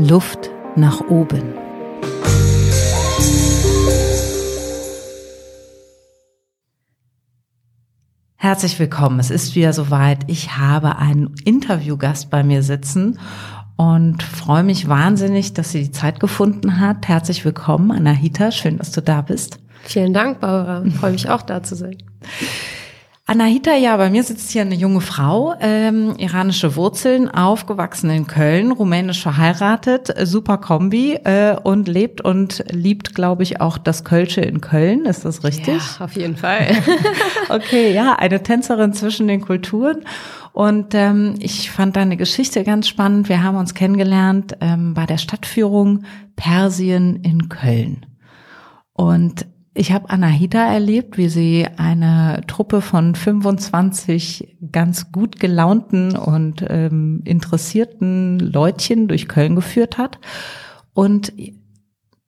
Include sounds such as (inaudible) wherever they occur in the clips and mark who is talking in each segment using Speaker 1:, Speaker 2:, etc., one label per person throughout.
Speaker 1: Luft nach oben. Herzlich willkommen. Es ist wieder soweit. Ich habe einen Interviewgast bei mir sitzen und freue mich wahnsinnig, dass sie die Zeit gefunden hat. Herzlich willkommen, Anahita. Schön, dass du da bist.
Speaker 2: Vielen Dank, Barbara. Ich freue mich auch da zu sein.
Speaker 1: Anahita, ja, bei mir sitzt hier eine junge Frau, ähm, iranische Wurzeln, aufgewachsen in Köln, rumänisch verheiratet, super Kombi äh, und lebt und liebt, glaube ich, auch das Kölsche in Köln. Ist das richtig?
Speaker 2: Ja, auf jeden Fall. (laughs)
Speaker 1: okay, ja, eine Tänzerin zwischen den Kulturen. Und ähm, ich fand deine Geschichte ganz spannend. Wir haben uns kennengelernt ähm, bei der Stadtführung Persien in Köln. Und ich habe Anahita erlebt, wie sie eine Truppe von 25 ganz gut gelaunten und ähm, interessierten Leutchen durch Köln geführt hat. Und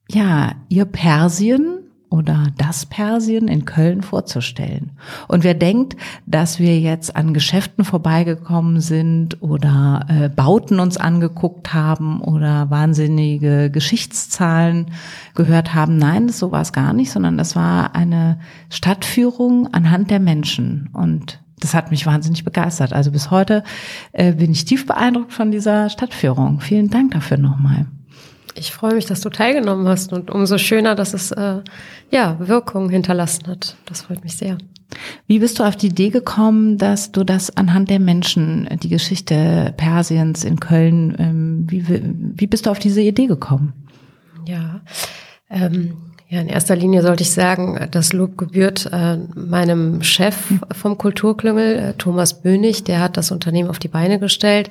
Speaker 1: ja, ihr Persien oder das Persien in Köln vorzustellen. Und wer denkt, dass wir jetzt an Geschäften vorbeigekommen sind oder äh, Bauten uns angeguckt haben oder wahnsinnige Geschichtszahlen gehört haben, nein, so war es gar nicht, sondern das war eine Stadtführung anhand der Menschen. Und das hat mich wahnsinnig begeistert. Also bis heute äh, bin ich tief beeindruckt von dieser Stadtführung. Vielen Dank dafür nochmal.
Speaker 2: Ich freue mich, dass du teilgenommen hast und umso schöner, dass es äh, ja Wirkung hinterlassen hat. Das freut mich sehr.
Speaker 1: Wie bist du auf die Idee gekommen, dass du das anhand der Menschen, die Geschichte Persiens in Köln, ähm, wie, wie bist du auf diese Idee gekommen?
Speaker 2: Ja, ähm, ja, in erster Linie sollte ich sagen, das Lob gebührt äh, meinem Chef vom Kulturklüngel, äh, Thomas Bönig, der hat das Unternehmen auf die Beine gestellt.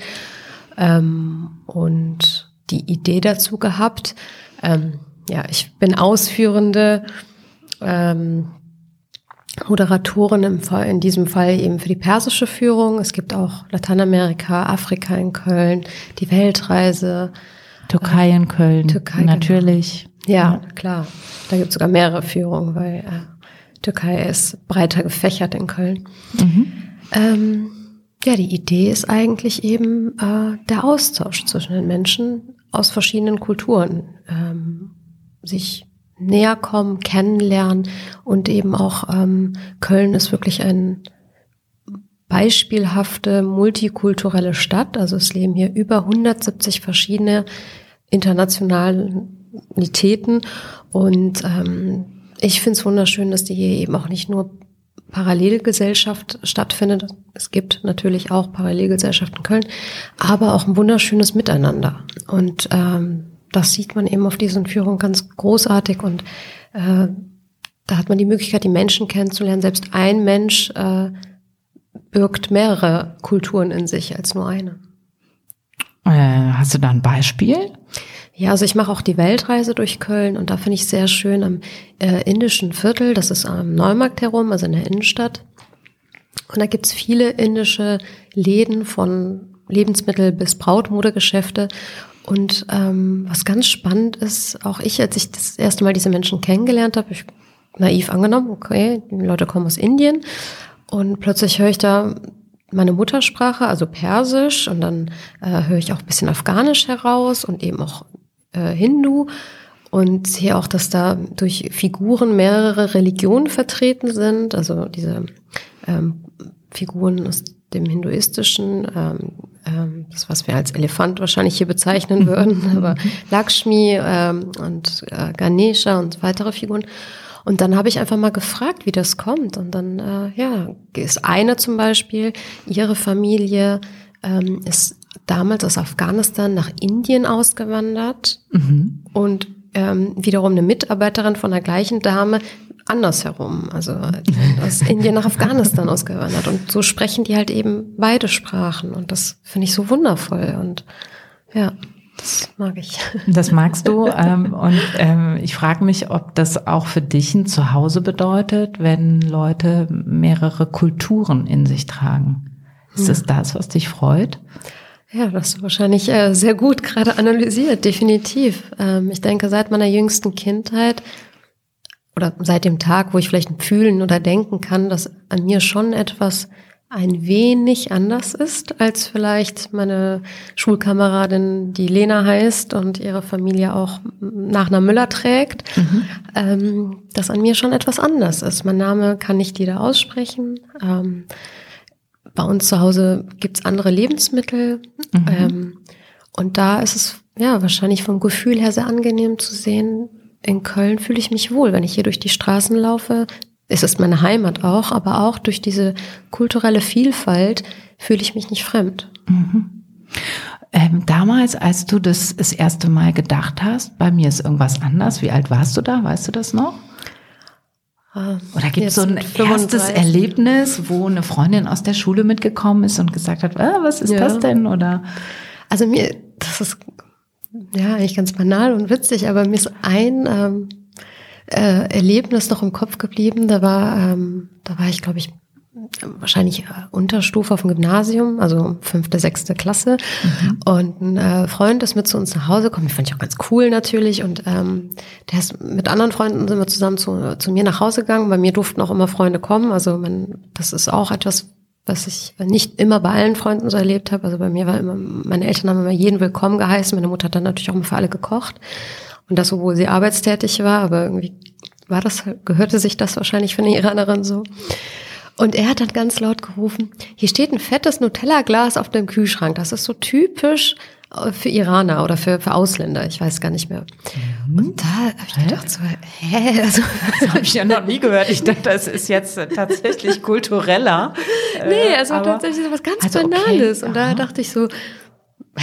Speaker 2: Ähm, und die Idee dazu gehabt. Ähm, ja, ich bin ausführende ähm, Moderatorin im Fall, in diesem Fall eben für die persische Führung. Es gibt auch Lateinamerika, Afrika in Köln, die Weltreise.
Speaker 1: Türkei in Köln, Türkei, genau. natürlich.
Speaker 2: Genau. Ja, ja, klar. Da gibt es sogar mehrere Führungen, weil äh, Türkei ist breiter gefächert in Köln. Mhm. Ähm, ja, die Idee ist eigentlich eben äh, der Austausch zwischen den Menschen aus verschiedenen Kulturen ähm, sich näher kommen, kennenlernen und eben auch ähm, Köln ist wirklich ein beispielhafte multikulturelle Stadt. Also es leben hier über 170 verschiedene Internationalitäten und ähm, ich finde es wunderschön, dass die hier eben auch nicht nur Parallelgesellschaft stattfindet. Es gibt natürlich auch Parallelgesellschaft in Köln, aber auch ein wunderschönes Miteinander. Und ähm, das sieht man eben auf diesen Führungen ganz großartig und äh, da hat man die Möglichkeit, die Menschen kennenzulernen. Selbst ein Mensch äh, birgt mehrere Kulturen in sich als nur eine.
Speaker 1: Äh, hast du da ein Beispiel?
Speaker 2: Ja, also ich mache auch die Weltreise durch Köln und da finde ich sehr schön am äh, indischen Viertel, das ist am Neumarkt herum, also in der Innenstadt. Und da gibt's viele indische Läden von Lebensmittel bis Brautmodegeschäfte. Und ähm, was ganz spannend ist, auch ich, als ich das erste Mal diese Menschen kennengelernt habe, ich naiv angenommen, okay, die Leute kommen aus Indien. Und plötzlich höre ich da meine Muttersprache, also Persisch, und dann äh, höre ich auch ein bisschen Afghanisch heraus und eben auch äh, Hindu und sehe auch, dass da durch Figuren mehrere Religionen vertreten sind, also diese ähm, Figuren aus dem hinduistischen, ähm, ähm, das was wir als Elefant wahrscheinlich hier bezeichnen (laughs) würden, aber Lakshmi ähm, und äh, Ganesha und weitere Figuren. Und dann habe ich einfach mal gefragt, wie das kommt. Und dann, äh, ja, ist eine zum Beispiel, ihre Familie ähm, ist damals aus Afghanistan nach Indien ausgewandert mhm. und ähm, wiederum eine Mitarbeiterin von der gleichen Dame andersherum, also (laughs) aus Indien nach Afghanistan ausgewandert. Und so sprechen die halt eben beide Sprachen. Und das finde ich so wundervoll. Und ja, das mag ich. (laughs)
Speaker 1: Das magst du. ähm, und ähm, ich frage mich, ob das auch für dich ein Zuhause bedeutet, wenn Leute mehrere Kulturen in sich tragen. Ist das das, was dich freut?
Speaker 2: Ja, das hast du wahrscheinlich äh, sehr gut gerade analysiert, definitiv. Ähm, ich denke, seit meiner jüngsten Kindheit oder seit dem Tag, wo ich vielleicht fühlen oder denken kann, dass an mir schon etwas ein wenig anders ist als vielleicht meine Schulkameradin, die Lena heißt und ihre Familie auch nach einer Müller trägt, mhm. ähm, dass an mir schon etwas anders ist. Mein Name kann nicht jeder aussprechen. Ähm, bei uns zu Hause gibt's andere Lebensmittel. Mhm. Ähm, und da ist es ja wahrscheinlich vom Gefühl her sehr angenehm zu sehen. In Köln fühle ich mich wohl, wenn ich hier durch die Straßen laufe es ist meine Heimat auch, aber auch durch diese kulturelle Vielfalt fühle ich mich nicht fremd.
Speaker 1: Mhm. Ähm, damals, als du das das erste Mal gedacht hast, bei mir ist irgendwas anders. Wie alt warst du da? Weißt du das noch? Ähm, Oder gibt es so ein erstes Erlebnis, wo eine Freundin aus der Schule mitgekommen ist und gesagt hat, ah, was ist ja. das denn? Oder
Speaker 2: also mir, das ist ja eigentlich ganz banal und witzig, aber mir ist ein ähm, äh, Erlebnis noch im Kopf geblieben. Da war, ähm, da war ich, glaube ich, wahrscheinlich äh, Unterstufe auf dem Gymnasium, also fünfte, sechste Klasse. Mhm. Und ein äh, Freund ist mit zu uns nach Hause gekommen, den fand ich auch ganz cool natürlich. Und ähm, der ist mit anderen Freunden sind wir zusammen zu, zu mir nach Hause gegangen. Bei mir durften auch immer Freunde kommen. Also man, das ist auch etwas, was ich nicht immer bei allen Freunden so erlebt habe. Also bei mir war immer, meine Eltern haben immer jeden willkommen geheißen. Meine Mutter hat dann natürlich auch immer für alle gekocht. Und das, obwohl sie arbeitstätig war, aber irgendwie war das, gehörte sich das wahrscheinlich für eine Iranerin (laughs) so. Und er hat dann ganz laut gerufen, hier steht ein fettes Nutella-Glas auf dem Kühlschrank. Das ist so typisch äh, für Iraner oder für, für Ausländer, ich weiß gar nicht mehr.
Speaker 1: Mhm. Und da habe ich gedacht so, hä? Also, das habe ich ja noch nie gehört. Ich dachte, das ist jetzt tatsächlich kultureller.
Speaker 2: nee, also aber, tatsächlich so was ganz also Banales. Okay. Und da dachte ich so,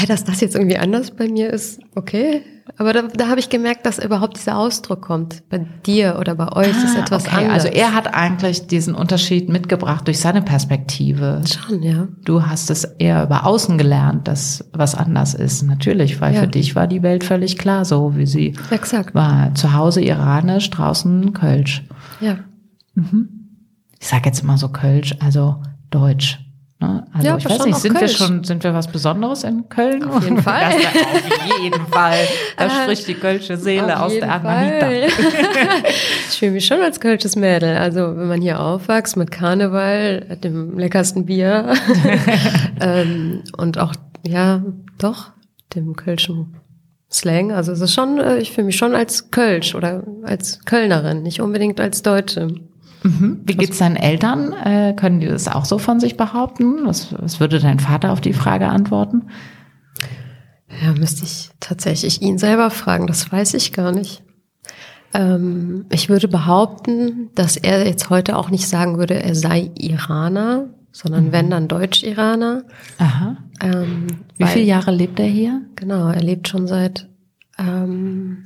Speaker 2: dass das jetzt irgendwie anders bei mir ist, okay. Aber da, da habe ich gemerkt, dass überhaupt dieser Ausdruck kommt. Bei dir oder bei euch ah, ist etwas okay. anders.
Speaker 1: Also er hat eigentlich diesen Unterschied mitgebracht durch seine Perspektive.
Speaker 2: Schon, ja.
Speaker 1: Du hast es eher über außen gelernt, dass was anders ist. Natürlich, weil ja. für dich war die Welt völlig klar, so wie sie
Speaker 2: Exakt.
Speaker 1: war. Zu Hause iranisch, draußen Kölsch.
Speaker 2: Ja.
Speaker 1: Mhm. Ich sage jetzt immer so Kölsch, also Deutsch. Ne? Also ja, ich weiß nicht, sind Kölsch. wir schon, sind wir was Besonderes in Köln?
Speaker 2: Auf jeden Fall. Das,
Speaker 1: auf jeden (laughs) Fall. Da spricht die kölsche Seele aus der Anahita. (laughs)
Speaker 2: ich fühle mich schon als kölsches Mädel. Also wenn man hier aufwächst mit Karneval, dem leckersten Bier (laughs) ähm, und auch, ja, doch, dem kölschen Slang. Also es ist schon, äh, ich fühle mich schon als Kölsch oder als Kölnerin, nicht unbedingt als Deutsche.
Speaker 1: Mhm. Wie geht's deinen Eltern? Äh, können die das auch so von sich behaupten? Was, was würde dein Vater auf die Frage antworten?
Speaker 2: Ja, müsste ich tatsächlich ihn selber fragen. Das weiß ich gar nicht. Ähm, ich würde behaupten, dass er jetzt heute auch nicht sagen würde, er sei Iraner, sondern mhm. wenn dann Deutsch-Iraner.
Speaker 1: Aha. Ähm, Wie weil, viele Jahre lebt er hier?
Speaker 2: Genau, er lebt schon seit ähm,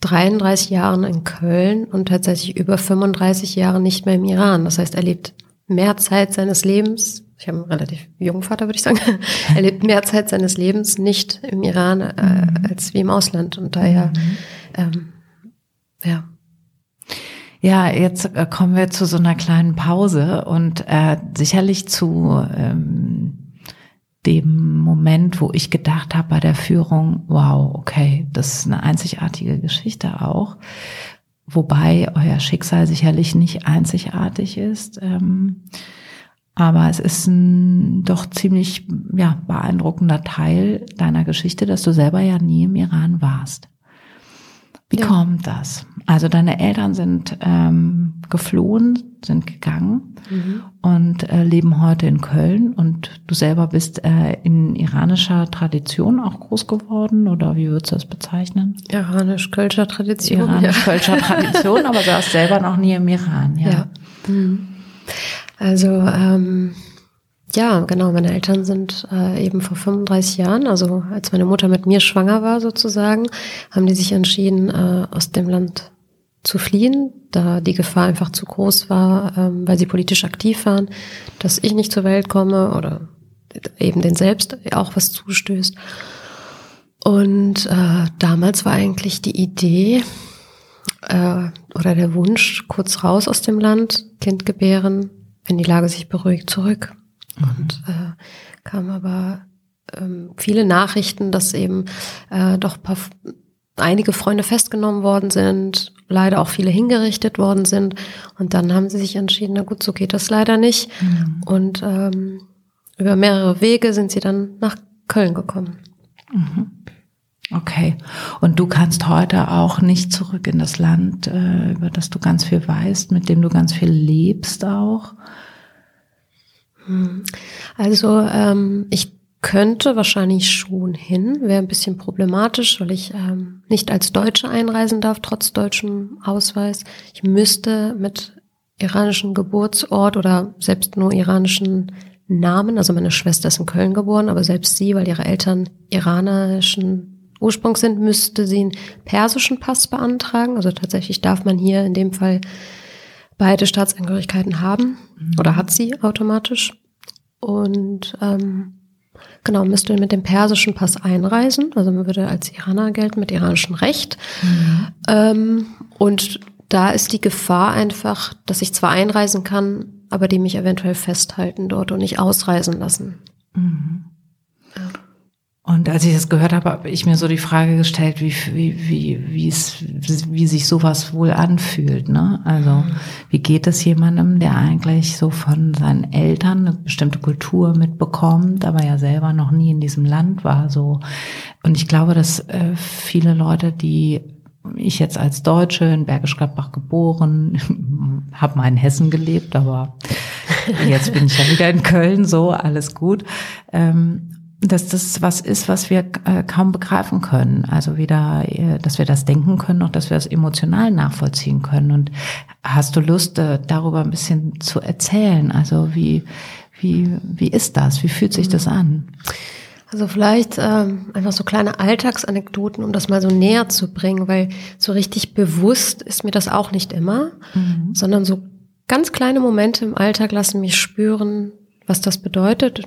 Speaker 2: 33 Jahren in Köln und tatsächlich über 35 Jahre nicht mehr im Iran. Das heißt, er lebt mehr Zeit seines Lebens, ich habe einen relativ jungen Vater, würde ich sagen, (laughs) er lebt mehr Zeit seines Lebens nicht im Iran äh, mhm. als wie im Ausland. Und daher, mhm. ähm, ja.
Speaker 1: Ja, jetzt äh, kommen wir zu so einer kleinen Pause und äh, sicherlich zu ähm, dem Moment, wo ich gedacht habe bei der Führung, wow, okay, das ist eine einzigartige Geschichte auch. Wobei euer Schicksal sicherlich nicht einzigartig ist. Ähm, aber es ist ein doch ziemlich ja, beeindruckender Teil deiner Geschichte, dass du selber ja nie im Iran warst. Wie ja. kommt das? Also deine Eltern sind ähm, geflohen, sind gegangen mhm. und äh, leben heute in Köln und du selber bist äh, in iranischer Tradition auch groß geworden oder wie würdest du das bezeichnen?
Speaker 2: Iranisch-Kölscher Tradition.
Speaker 1: Iranisch-Kölscher ja. (laughs) Tradition, aber du warst selber noch nie im Iran, ja. ja. Mhm.
Speaker 2: Also ähm, ja, genau. Meine Eltern sind äh, eben vor 35 Jahren, also als meine Mutter mit mir schwanger war sozusagen, haben die sich entschieden, äh, aus dem Land zu fliehen, da die Gefahr einfach zu groß war, ähm, weil sie politisch aktiv waren, dass ich nicht zur Welt komme oder eben den selbst auch was zustößt. Und äh, damals war eigentlich die Idee äh, oder der Wunsch, kurz raus aus dem Land, Kind gebären, wenn die Lage sich beruhigt, zurück. Und äh, kam aber ähm, viele Nachrichten, dass eben äh, doch paar, einige Freunde festgenommen worden sind leider auch viele hingerichtet worden sind. Und dann haben sie sich entschieden, na gut, so geht das leider nicht. Mhm. Und ähm, über mehrere Wege sind sie dann nach Köln gekommen.
Speaker 1: Mhm. Okay. Und du kannst heute auch nicht zurück in das Land, äh, über das du ganz viel weißt, mit dem du ganz viel lebst auch?
Speaker 2: Hm. Also ähm, ich könnte wahrscheinlich schon hin, wäre ein bisschen problematisch, weil ich ähm, nicht als Deutsche einreisen darf, trotz deutschem Ausweis. Ich müsste mit iranischem Geburtsort oder selbst nur iranischen Namen, also meine Schwester ist in Köln geboren, aber selbst sie, weil ihre Eltern iranischen Ursprungs sind, müsste sie einen persischen Pass beantragen. Also tatsächlich darf man hier in dem Fall beide Staatsangehörigkeiten haben mhm. oder hat sie automatisch. Und ähm, genau, müsste mit dem persischen Pass einreisen. Also man würde als Iraner gelten mit iranischem Recht. Mhm. Ähm, und da ist die Gefahr einfach, dass ich zwar einreisen kann, aber die mich eventuell festhalten dort und nicht ausreisen lassen. Mhm.
Speaker 1: Und als ich das gehört habe, habe ich mir so die Frage gestellt, wie, wie, wie, wie, es, wie sich sowas wohl anfühlt. Ne? Also mhm. wie geht es jemandem, der eigentlich so von seinen Eltern eine bestimmte Kultur mitbekommt, aber ja selber noch nie in diesem Land war. So Und ich glaube, dass äh, viele Leute, die ich jetzt als Deutsche in Bergisch Gladbach geboren, (laughs) habe mal in Hessen gelebt, aber jetzt bin ich ja wieder in Köln, so alles gut. Ähm, dass das was ist, was wir äh, kaum begreifen können. Also wieder, äh, dass wir das denken können und dass wir es emotional nachvollziehen können. Und hast du Lust, äh, darüber ein bisschen zu erzählen? Also wie, wie, wie ist das? Wie fühlt sich das an?
Speaker 2: Also vielleicht ähm, einfach so kleine Alltagsanekdoten, um das mal so näher zu bringen, weil so richtig bewusst ist mir das auch nicht immer, mhm. sondern so ganz kleine Momente im Alltag lassen mich spüren, was das bedeutet.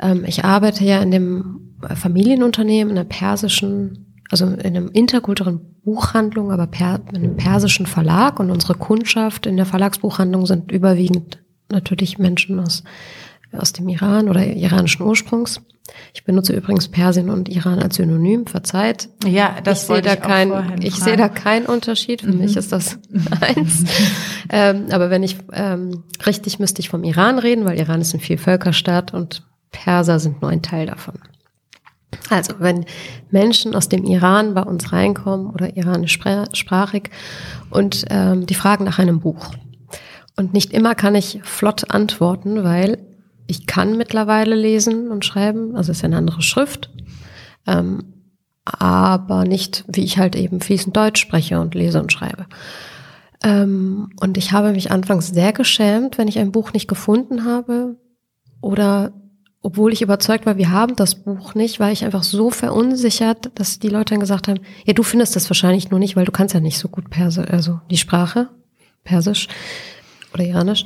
Speaker 2: Ähm, ich arbeite ja in dem Familienunternehmen, in einer persischen, also in einem interkulturellen Buchhandlung, aber per, in einem persischen Verlag und unsere Kundschaft in der Verlagsbuchhandlung sind überwiegend natürlich Menschen aus, aus dem Iran oder iranischen Ursprungs. Ich benutze übrigens Persien und Iran als Synonym, verzeiht.
Speaker 1: Ja, das
Speaker 2: ich sehe da kein, ich sehe da keinen Unterschied. Für mhm. mich ist das eins. ähm, aber wenn ich ähm, richtig müsste ich vom Iran reden, weil Iran ist ein Vielvölkerstaat und Perser sind nur ein Teil davon. Also, wenn Menschen aus dem Iran bei uns reinkommen oder iranischsprachig und ähm, die fragen nach einem Buch. Und nicht immer kann ich flott antworten, weil ich kann mittlerweile lesen und schreiben, also es ist eine andere Schrift, ähm, aber nicht, wie ich halt eben fließend Deutsch spreche und lese und schreibe. Ähm, und ich habe mich anfangs sehr geschämt, wenn ich ein Buch nicht gefunden habe oder obwohl ich überzeugt war, wir haben das Buch nicht, war ich einfach so verunsichert, dass die Leute dann gesagt haben, ja, du findest das wahrscheinlich nur nicht, weil du kannst ja nicht so gut Persisch, also die Sprache, Persisch oder Iranisch.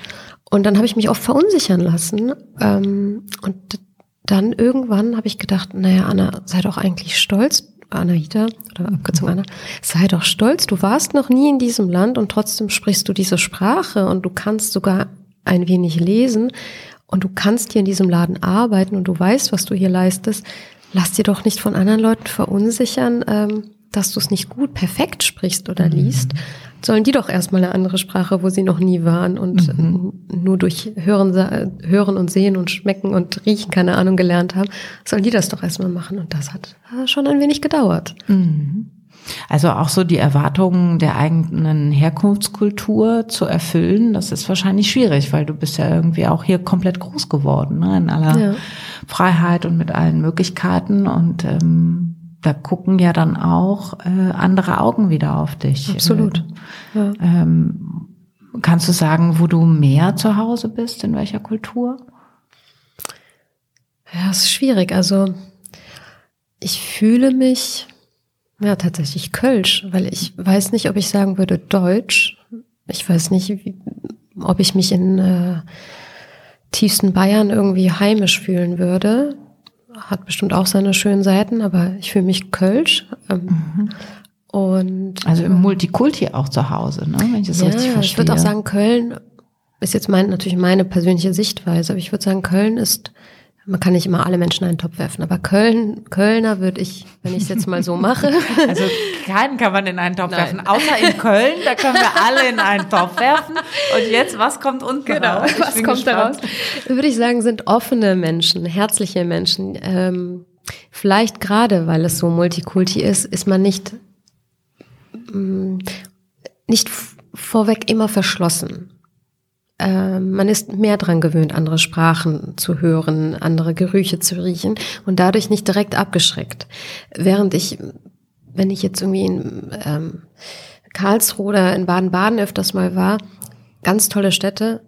Speaker 2: Und dann habe ich mich oft verunsichern lassen. Ähm, und dann irgendwann habe ich gedacht, naja, Anna, sei doch eigentlich stolz, Anahita, oder Abkürzung Anna, sei doch stolz, du warst noch nie in diesem Land und trotzdem sprichst du diese Sprache und du kannst sogar ein wenig lesen und du kannst hier in diesem Laden arbeiten und du weißt, was du hier leistest. Lass dir doch nicht von anderen Leuten verunsichern, ähm, dass du es nicht gut perfekt sprichst oder liest, sollen die doch erstmal eine andere Sprache, wo sie noch nie waren und mhm. nur durch Hören, Hören und Sehen und Schmecken und Riechen, keine Ahnung, gelernt haben, sollen die das doch erstmal machen. Und das hat schon ein wenig gedauert.
Speaker 1: Mhm. Also auch so die Erwartungen der eigenen Herkunftskultur zu erfüllen, das ist wahrscheinlich schwierig, weil du bist ja irgendwie auch hier komplett groß geworden, ne? in aller ja. Freiheit und mit allen Möglichkeiten und ähm, da gucken ja dann auch äh, andere Augen wieder auf dich.
Speaker 2: Absolut.
Speaker 1: Äh, ja. ähm, kannst du sagen, wo du mehr zu Hause bist, in welcher Kultur?
Speaker 2: Ja, es ist schwierig. Also ich fühle mich ja tatsächlich Kölsch, weil ich weiß nicht, ob ich sagen würde Deutsch. Ich weiß nicht, wie, ob ich mich in äh, tiefsten Bayern irgendwie heimisch fühlen würde hat bestimmt auch seine schönen Seiten, aber ich fühle mich Kölsch. Ähm, mhm. Und
Speaker 1: also im Multikulti auch zu Hause, ne? wenn ich das
Speaker 2: ja,
Speaker 1: richtig verstehe.
Speaker 2: Ich würde auch sagen, Köln ist jetzt mein, natürlich meine persönliche Sichtweise, aber ich würde sagen, Köln ist man kann nicht immer alle Menschen in einen Topf werfen, aber Köln, Kölner würde ich, wenn ich es jetzt mal so mache. (laughs)
Speaker 1: Also keinen kann man in einen Topf Nein. werfen, außer in Köln, da können wir alle in einen Topf werfen. Und jetzt, was kommt unten genau, raus?
Speaker 2: Ich was kommt da raus? Würde ich sagen, sind offene Menschen, herzliche Menschen. Ähm, vielleicht gerade, weil es so Multikulti ist, ist man nicht, mh, mm, nicht vorweg immer verschlossen. Ähm, man ist mehr dran gewöhnt, andere Sprachen zu hören, andere Gerüche zu riechen und dadurch nicht direkt abgeschreckt. Während ich, wenn ich jetzt irgendwie in ähm, Karlsruhe oder in Baden-Baden öfters mal war, ganz tolle Städte,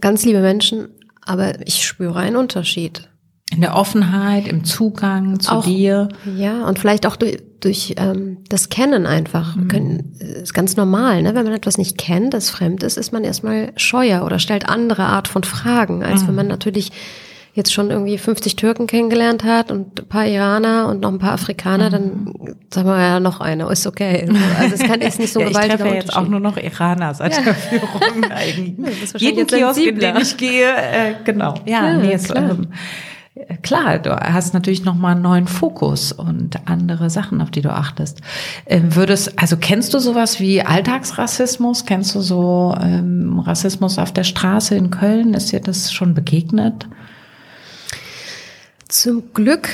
Speaker 2: ganz liebe Menschen, aber ich spüre einen Unterschied.
Speaker 1: In der Offenheit, im Zugang zu
Speaker 2: auch,
Speaker 1: dir.
Speaker 2: Ja, und vielleicht auch durch, durch ähm, das Kennen einfach. Mhm. Können, ist ganz normal, ne? Wenn man etwas nicht kennt, das fremd ist, ist man erstmal scheuer oder stellt andere Art von Fragen, als mhm. wenn man natürlich jetzt schon irgendwie 50 Türken kennengelernt hat und ein paar Iraner und noch ein paar Afrikaner, dann mhm. sagen wir ja noch eine, ist okay. Also es kann ist nicht so (laughs)
Speaker 1: ja, Ich treffe jetzt auch nur noch Iraner seit ja. der Führung (laughs) eigentlich. Jeden Kiosk, in den ich gehe, äh, genau. Ja, ja nee, ist, ähm, Klar, du hast natürlich nochmal einen neuen Fokus und andere Sachen, auf die du achtest. Ähm, würdest, also kennst du sowas wie Alltagsrassismus? Kennst du so ähm, Rassismus auf der Straße in Köln? Ist dir das schon begegnet?
Speaker 2: Zum Glück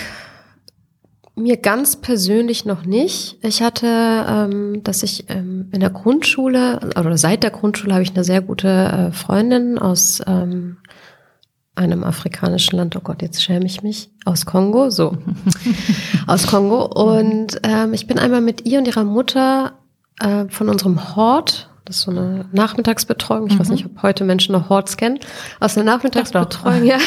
Speaker 2: mir ganz persönlich noch nicht. Ich hatte, ähm, dass ich ähm, in der Grundschule oder seit der Grundschule habe ich eine sehr gute äh, Freundin aus ähm, einem afrikanischen Land, oh Gott, jetzt schäme ich mich, aus Kongo, so, (laughs) aus Kongo. Und ähm, ich bin einmal mit ihr und ihrer Mutter äh, von unserem Hort, das ist so eine Nachmittagsbetreuung, ich mhm. weiß nicht, ob heute Menschen noch Horts kennen, aus einer Nachmittagsbetreuung, ja,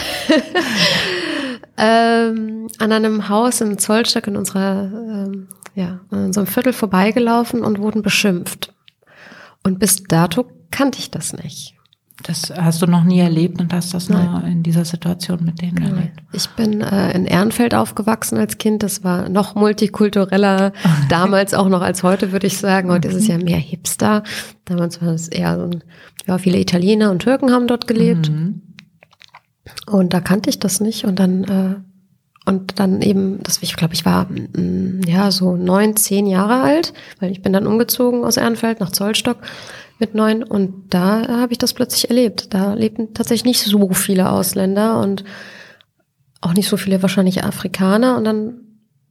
Speaker 2: (laughs) ähm, an einem Haus in Zollstock in unserer, ähm, ja, in unserem Viertel vorbeigelaufen und wurden beschimpft. Und bis dato kannte ich das nicht.
Speaker 1: Das hast du noch nie erlebt und hast das Nein. nur in dieser Situation mit denen Nein. erlebt.
Speaker 2: Ich bin äh, in Ehrenfeld aufgewachsen als Kind. Das war noch multikultureller, (laughs) damals auch noch als heute, würde ich sagen. Heute ist es ja mehr Hipster. Damals war es eher so ein, ja, viele Italiener und Türken haben dort gelebt. Mhm. Und da kannte ich das nicht. Und dann, äh, und dann eben, das, ich glaube, ich war mm, ja so neun, zehn Jahre alt, weil ich bin dann umgezogen aus Ehrenfeld nach Zollstock mit neun und da habe ich das plötzlich erlebt. Da lebten tatsächlich nicht so viele Ausländer und auch nicht so viele wahrscheinlich Afrikaner und dann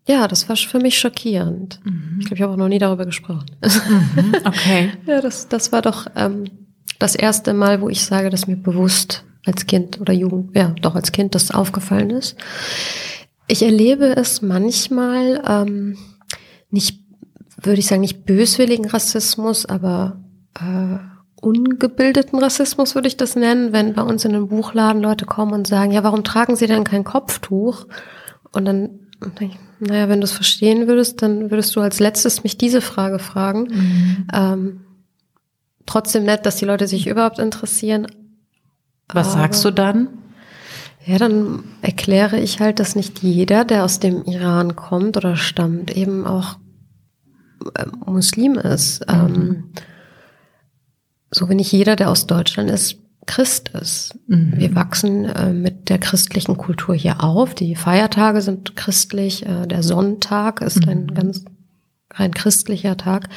Speaker 2: ja, das war für mich schockierend. Mhm. Ich glaube, ich habe auch noch nie darüber gesprochen.
Speaker 1: Mhm, okay. (laughs)
Speaker 2: ja, das, das war doch ähm, das erste Mal, wo ich sage, dass mir bewusst als Kind oder Jugend, ja, doch als Kind das aufgefallen ist. Ich erlebe es manchmal ähm, nicht, würde ich sagen, nicht böswilligen Rassismus, aber äh, ungebildeten Rassismus, würde ich das nennen, wenn bei uns in den Buchladen Leute kommen und sagen, ja, warum tragen Sie denn kein Kopftuch? Und dann denke ich, naja, wenn du es verstehen würdest, dann würdest du als letztes mich diese Frage fragen. Mhm. Ähm, trotzdem nett, dass die Leute sich überhaupt interessieren.
Speaker 1: Was Aber, sagst du dann?
Speaker 2: Ja, dann erkläre ich halt, dass nicht jeder, der aus dem Iran kommt oder stammt, eben auch äh, Muslim ist. Mhm. Ähm, so wie nicht jeder, der aus Deutschland ist, Christ ist. Mhm. Wir wachsen äh, mit der christlichen Kultur hier auf. Die Feiertage sind christlich. Äh, der Sonntag ist mhm. ein ganz rein christlicher Tag.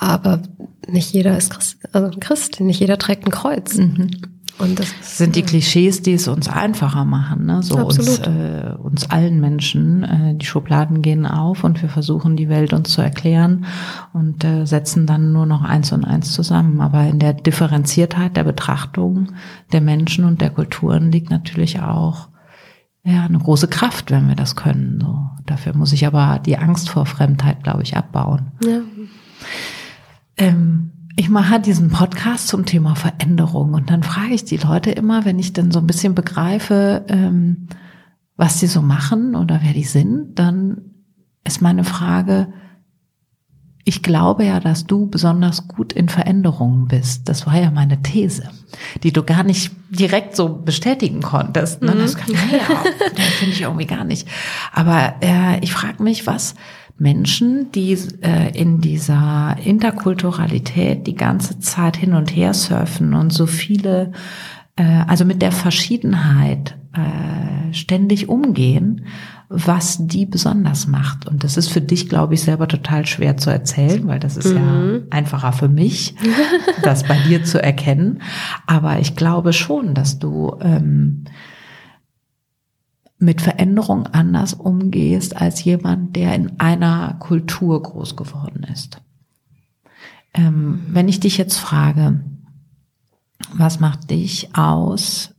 Speaker 2: Aber nicht jeder ist Christ, also ein Christ. Nicht jeder trägt ein Kreuz.
Speaker 1: Mhm. Und das sind die Klischees, die es uns einfacher machen, ne? So uns, äh, uns allen Menschen. Äh, die Schubladen gehen auf und wir versuchen die Welt uns zu erklären und äh, setzen dann nur noch eins und eins zusammen. Aber in der Differenziertheit der Betrachtung der Menschen und der Kulturen liegt natürlich auch ja eine große Kraft, wenn wir das können. So dafür muss ich aber die Angst vor Fremdheit, glaube ich, abbauen.
Speaker 2: Ja.
Speaker 1: Ähm, ich mache diesen Podcast zum Thema Veränderung und dann frage ich die Leute immer, wenn ich dann so ein bisschen begreife, ähm, was sie so machen oder wer die sind, dann ist meine Frage, ich glaube ja, dass du besonders gut in Veränderungen bist. Das war ja meine These, die du gar nicht direkt so bestätigen konntest. Ne? Mhm. Das, kann, ja, das (laughs) finde ich irgendwie gar nicht. Aber äh, ich frage mich, was Menschen, die äh, in dieser Interkulturalität die ganze Zeit hin und her surfen und so viele, äh, also mit der Verschiedenheit äh, ständig umgehen, was die besonders macht. Und das ist für dich, glaube ich, selber total schwer zu erzählen, weil das ist mhm. ja einfacher für mich, das bei dir zu erkennen. Aber ich glaube schon, dass du ähm, mit Veränderung anders umgehst als jemand, der in einer Kultur groß geworden ist. Ähm, wenn ich dich jetzt frage, was macht dich aus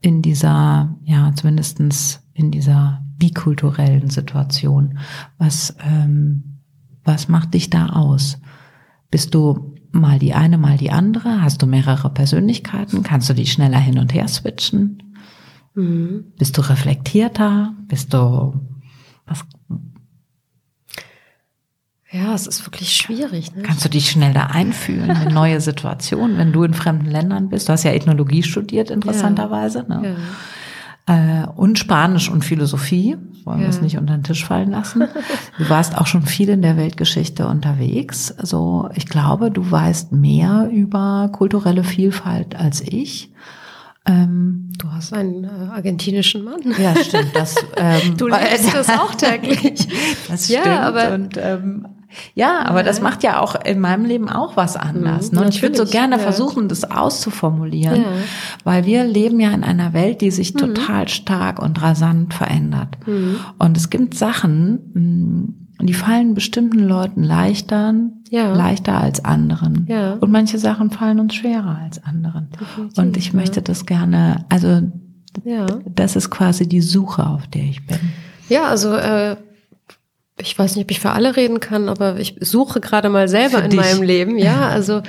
Speaker 1: in dieser, ja, zumindestens in dieser bikulturellen Situation? Was, ähm, was macht dich da aus? Bist du mal die eine, mal die andere? Hast du mehrere Persönlichkeiten? Kannst du die schneller hin und her switchen? Mhm. Bist du reflektierter? Bist du, was,
Speaker 2: ja, es ist wirklich schwierig.
Speaker 1: Ne? Kannst du dich schnell da einfühlen in (laughs) neue Situationen, wenn du in fremden Ländern bist? Du hast ja Ethnologie studiert, interessanterweise. Ja. Ne? Ja. Äh, und Spanisch und Philosophie, wollen ja. wir es nicht unter den Tisch fallen lassen. (laughs) Du warst auch schon viel in der Weltgeschichte unterwegs. Also ich glaube, du weißt mehr über kulturelle Vielfalt als ich.
Speaker 2: Ähm, du hast einen äh, argentinischen Mann.
Speaker 1: Ja, stimmt. Das,
Speaker 2: ähm, du lebst das auch (laughs) täglich.
Speaker 1: Das stimmt. Ja, aber und ähm, ja, aber ja. das macht ja auch in meinem Leben auch was anders. Mhm, ne? Und ich würde so gerne ja. versuchen, das auszuformulieren, ja. weil wir leben ja in einer Welt, die sich mhm. total stark und rasant verändert. Mhm. Und es gibt Sachen, mm, die fallen bestimmten Leuten leichter, leichter als anderen. Und manche Sachen fallen uns schwerer als anderen. Definitiv, und ich möchte das gerne, also das ist quasi die Suche, auf der ich bin.
Speaker 2: Ja, also äh, ich weiß nicht, ob ich für alle reden kann, aber ich suche gerade mal selber für in dich. meinem Leben. Ja, (laughs) also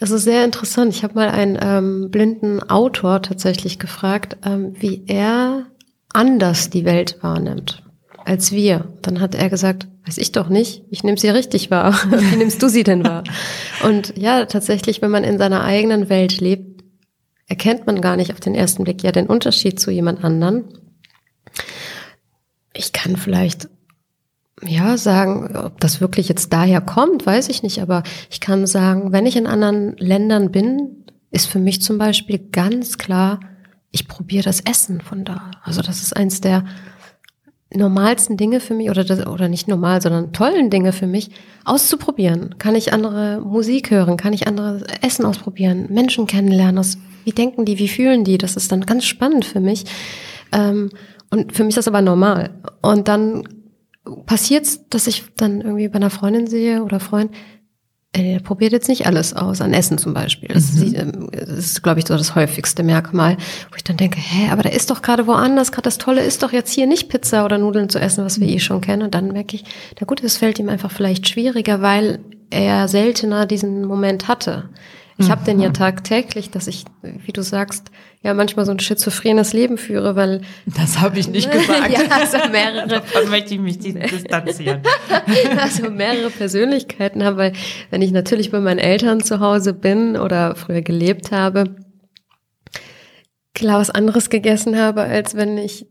Speaker 2: es ist sehr interessant. Ich habe mal einen ähm, blinden Autor tatsächlich gefragt, ähm, wie er anders die Welt wahrnimmt als wir. Dann hat er gesagt, weiß ich doch nicht, ich nehme sie richtig wahr. (laughs) wie nimmst du sie denn wahr? (laughs) Und ja, tatsächlich, wenn man in seiner eigenen Welt lebt, erkennt man gar nicht auf den ersten Blick ja den Unterschied zu jemand anderen. Ich kann vielleicht ja, sagen, ob das wirklich jetzt daher kommt, weiß ich nicht, aber ich kann sagen, wenn ich in anderen Ländern bin, ist für mich zum Beispiel ganz klar, ich probiere das Essen von da. Also das ist eins der normalsten Dinge für mich, oder, das, oder nicht normal, sondern tollen Dinge für mich, auszuprobieren. Kann ich andere Musik hören? Kann ich andere Essen ausprobieren? Menschen kennenlernen? Was, wie denken die? Wie fühlen die? Das ist dann ganz spannend für mich. Ähm, und für mich ist das aber normal. Und dann passiert's, dass ich dann irgendwie bei einer Freundin sehe oder Freund, er probiert jetzt nicht alles aus, an Essen zum Beispiel. Das, mhm. Ähm, ist, ist glaube ich, so das häufigste Merkmal, wo ich dann denke, hä, aber da ist doch gerade woanders, gerade das Tolle ist doch jetzt hier nicht Pizza oder Nudeln zu essen, was wir eh schon kennen. Und dann merke ich, na gut, es fällt ihm einfach vielleicht schwieriger, weil er seltener diesen Moment hatte. Ich habe den ja mhm. tagtäglich, dass ich, wie du sagst, ja manchmal so ein schizophrenes Leben führe, weil
Speaker 1: das habe ich nicht gesagt. (laughs)
Speaker 2: ja, also mehrere. (laughs)
Speaker 1: Davon möchte ich mich distanzieren. (laughs)
Speaker 2: also mehrere Persönlichkeiten habe, weil wenn ich natürlich bei meinen Eltern zu Hause bin oder früher gelebt habe, klar was anderes gegessen habe, als wenn ich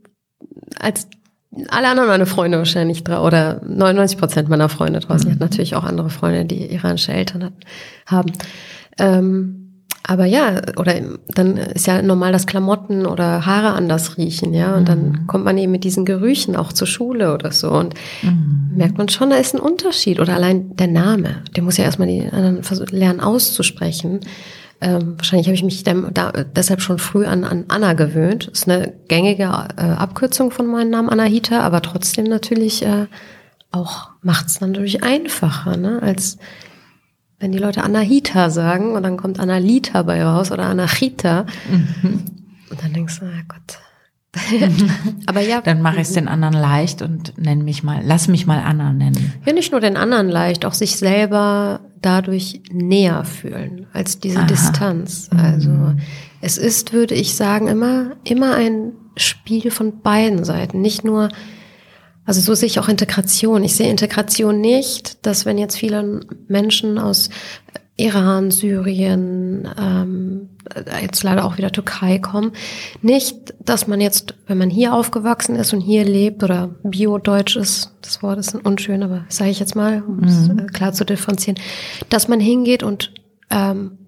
Speaker 2: als alle anderen meine Freunde wahrscheinlich oder 99 Prozent meiner Freunde draußen. Mhm. Ich natürlich auch andere Freunde, die iranische Eltern haben. Ähm, aber ja, oder dann ist ja normal, dass Klamotten oder Haare anders riechen, ja. Und mhm. dann kommt man eben mit diesen Gerüchen auch zur Schule oder so. Und mhm. merkt man schon, da ist ein Unterschied. Oder allein der Name, der muss ja erstmal die anderen lernen auszusprechen. Ähm, wahrscheinlich habe ich mich da, da, deshalb schon früh an, an Anna gewöhnt. Das ist eine gängige äh, Abkürzung von meinem Namen Anahita, aber trotzdem natürlich äh, auch macht es natürlich einfacher, ne, als wenn die Leute Anahita sagen und dann kommt Analita bei raus oder Anachita. Mhm. Und dann denkst du, ah Gott. (laughs)
Speaker 1: Aber ja. Dann mache ich es den anderen leicht und nenn mich mal, lass mich mal Anna nennen.
Speaker 2: Ja, nicht nur den anderen leicht, auch sich selber dadurch näher fühlen als diese Aha. Distanz. Also mhm. es ist, würde ich sagen, immer, immer ein Spiel von beiden Seiten. Nicht nur also so sehe ich auch Integration. Ich sehe Integration nicht, dass wenn jetzt viele Menschen aus Iran, Syrien, ähm, jetzt leider auch wieder Türkei kommen, nicht, dass man jetzt, wenn man hier aufgewachsen ist und hier lebt oder Bio-Deutsch ist, das Wort ist unschön, aber sage ich jetzt mal, um es mhm. klar zu differenzieren, dass man hingeht und ähm,